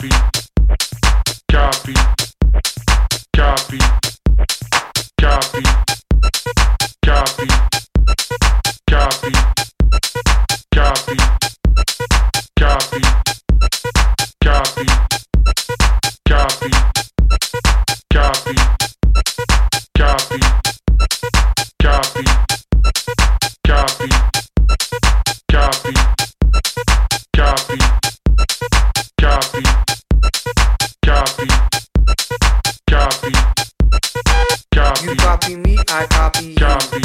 copy, copy, copy, copy. Me, I copy you. Copy.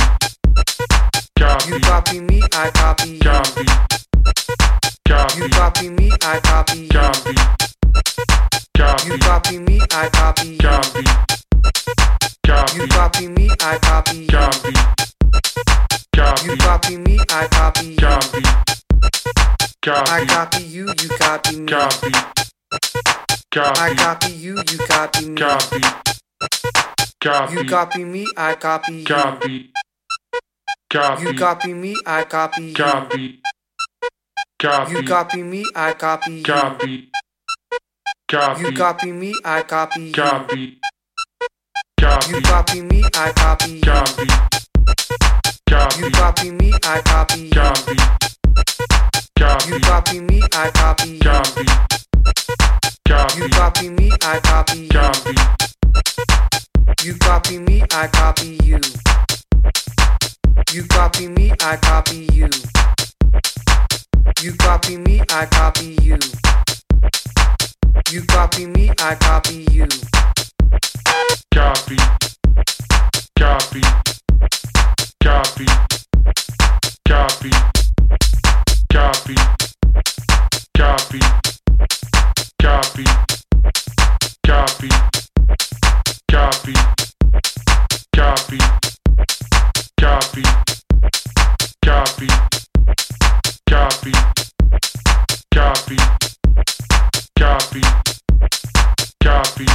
Copy. You copy me, I copy you. Copy. Copy. You copy me, I copy you. Copy. Copy. You copy me, I copy you. Copy. Copy. You copy me, I copy you. Copy. Copy. You copy me, I copy you. Copy. Copy. You you copy me, I copy you. You copy. me. Copy. You copy me, I copy you. Copy. Me, I copy. You copy me, I copy you. Copy. Me, I copy. You copy me, I copy you. Copy. Me, I copy. You copy me, I copy you. You copy me, I copy you. Copy. Copy. Copy. Copy. Copy. Copy. Copy. Copy. Copy copy, copy, copy, copy, copy, copy, copy, copy.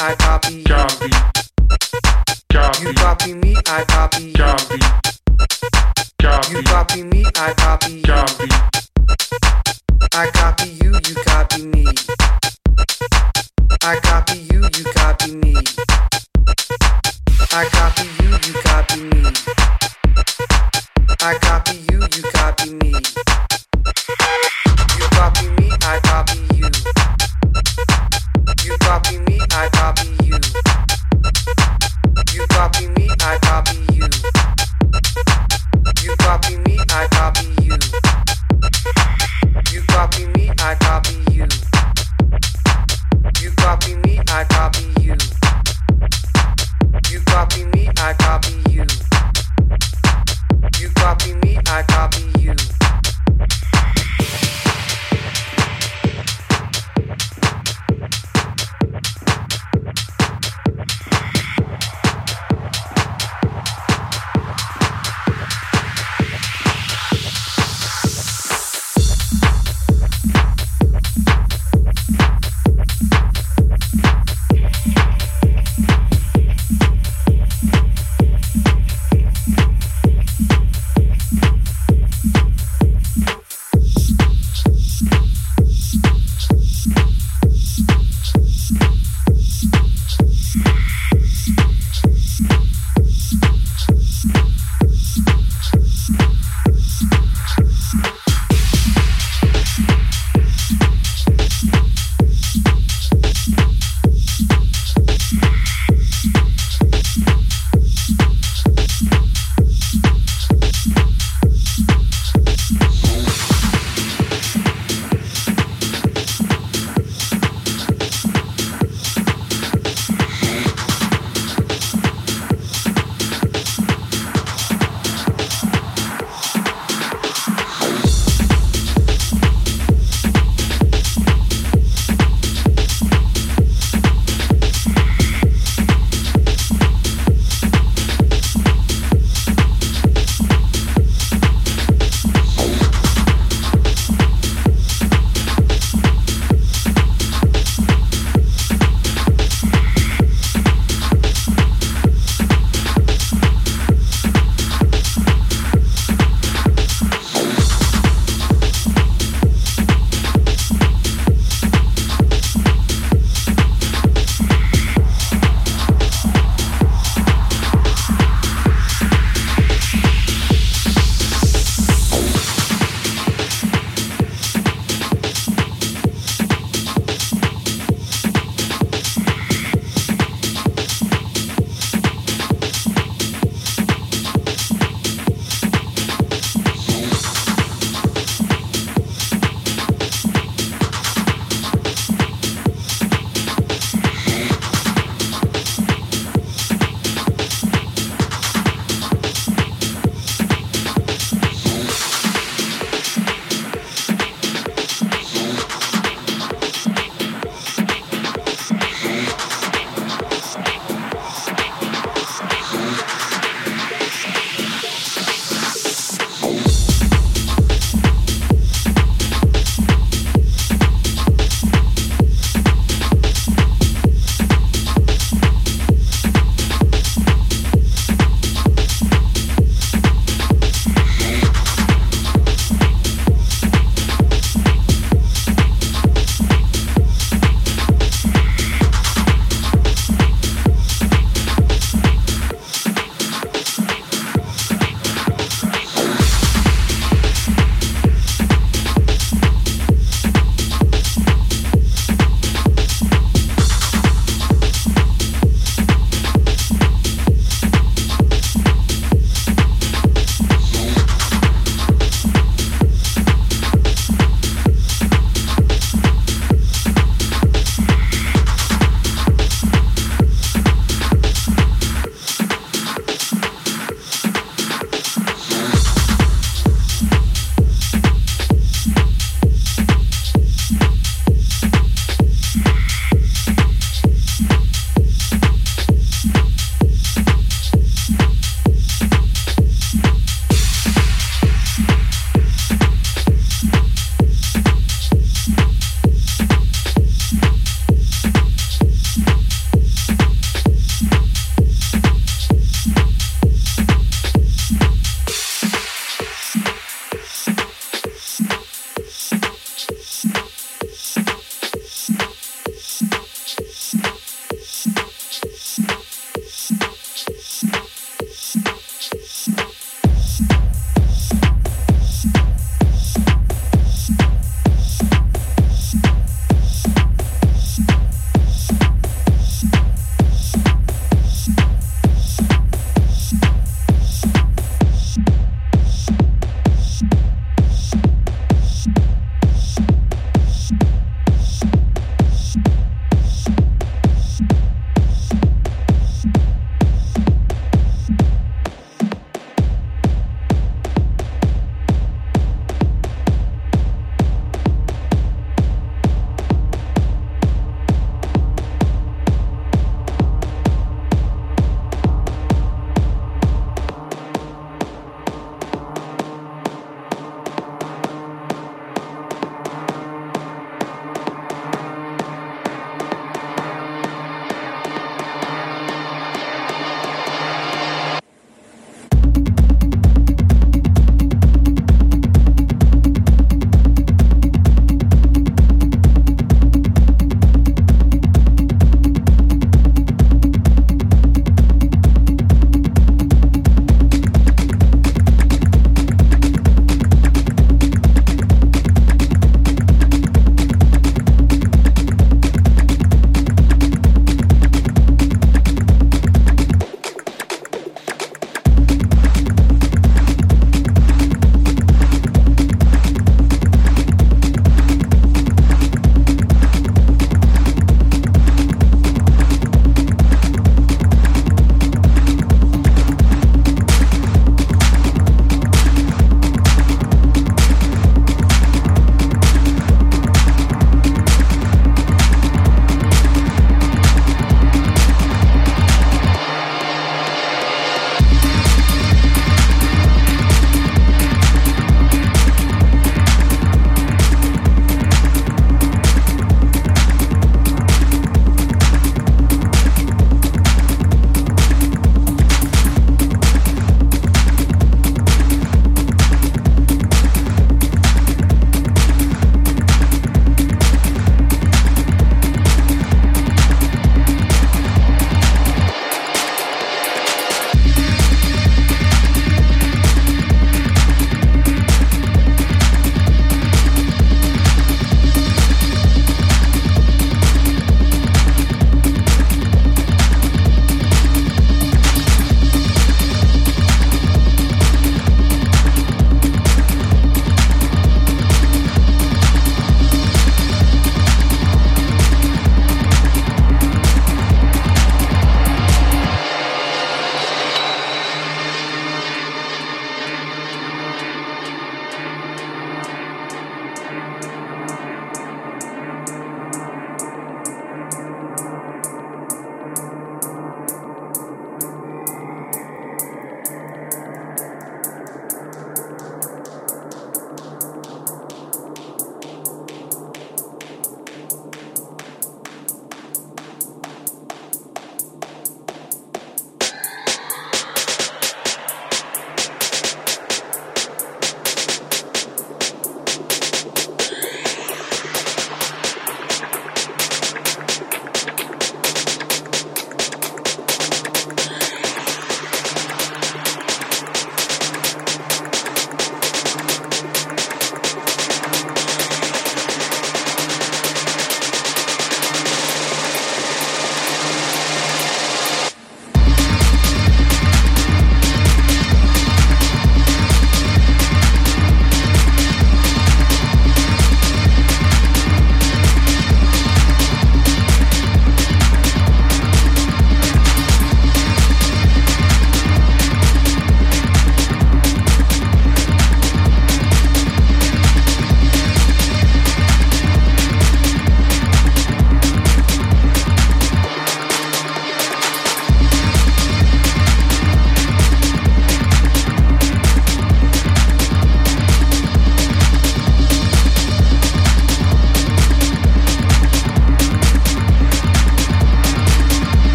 I copy you. Copy. You Copy. copy me, I copy you. Copy. You Copy. copy me, I copy. Copy. I copy you, you copy me. I copy you, you copy me. I copy you, you copy me. I copy copy copy me, I copy you. You copy me, I copy you. You copy me, I copy you. You copy me, I copy you. You copy me, I copy you. You copy me, I copy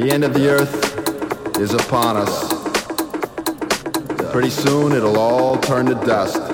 The end of the earth is upon us. Pretty soon it'll all turn to dust.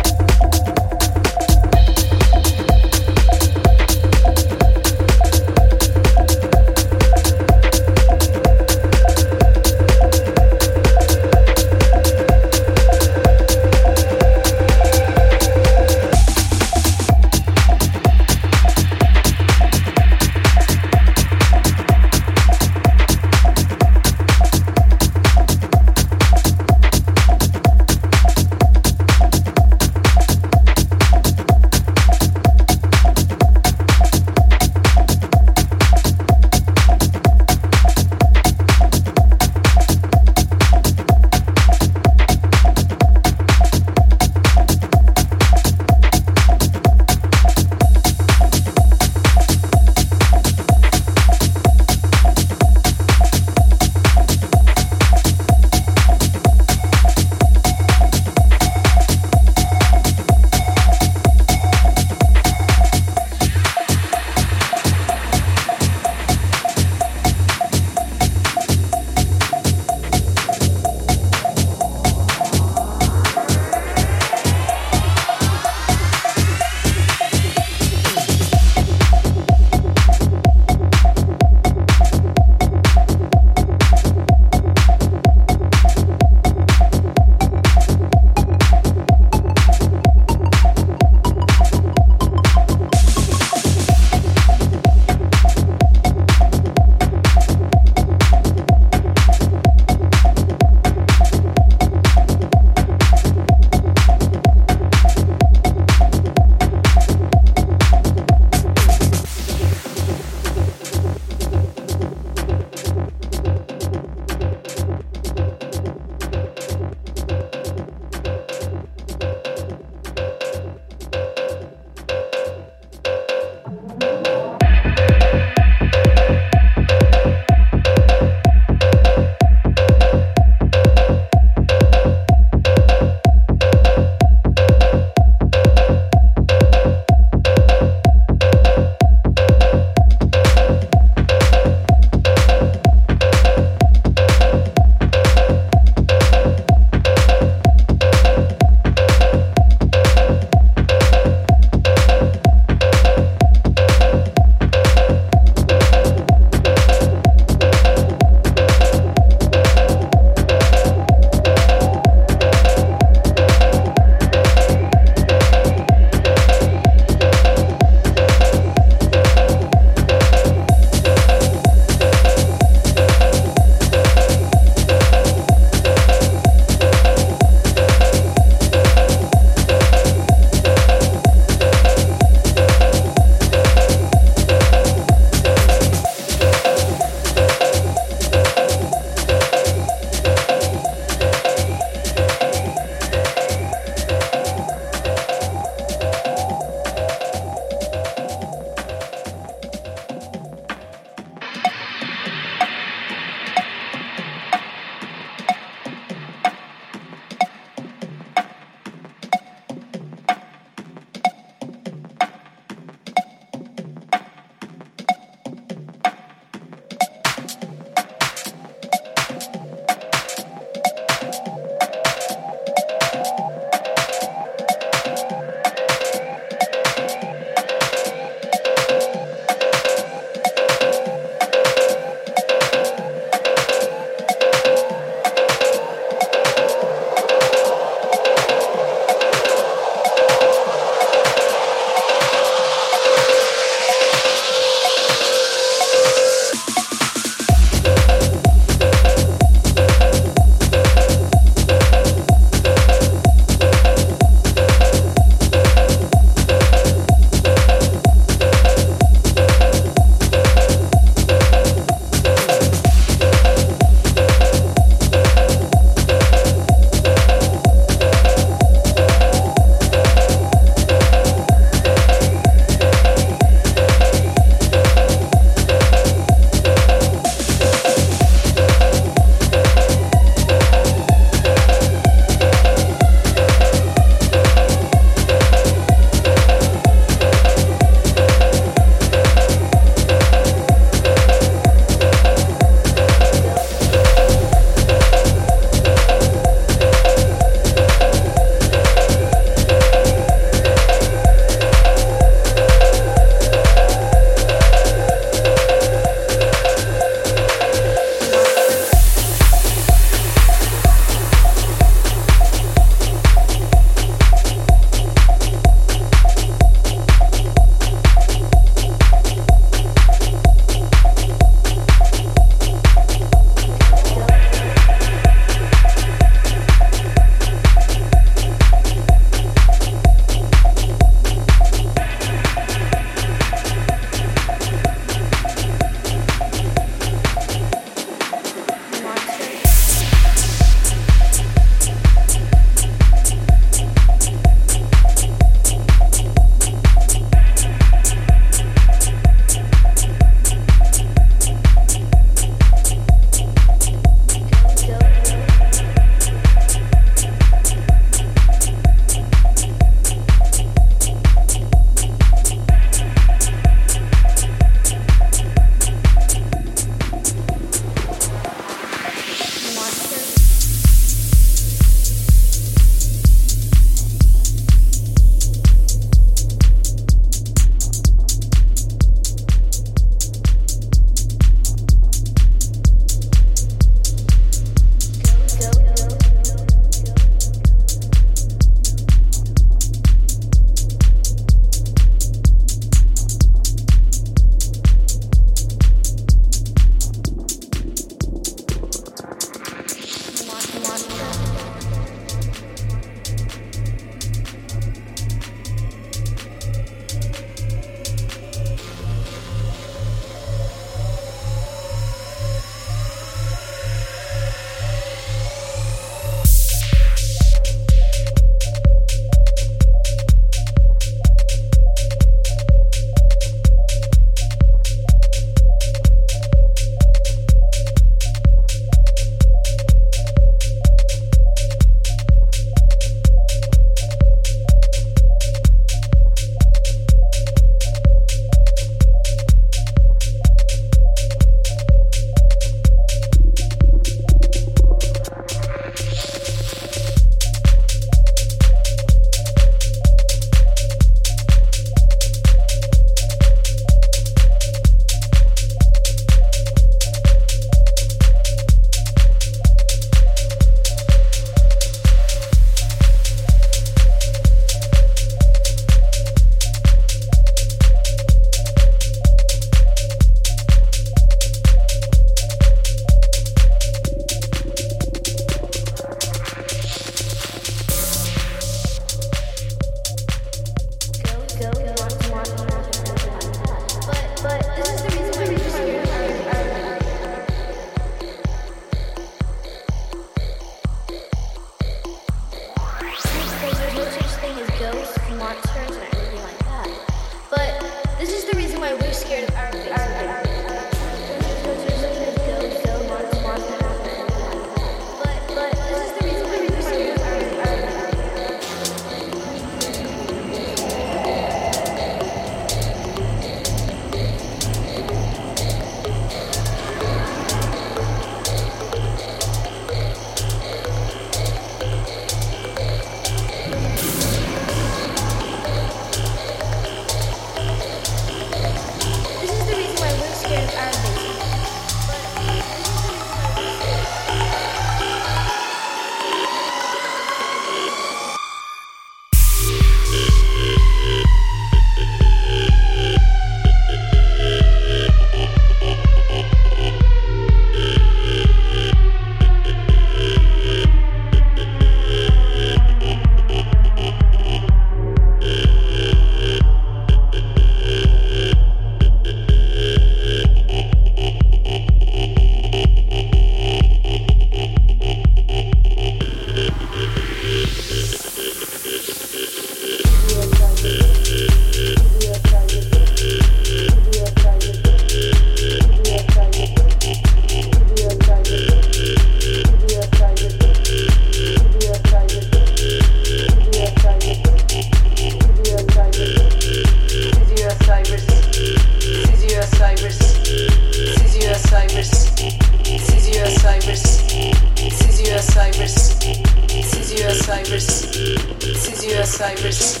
You. Cyrus.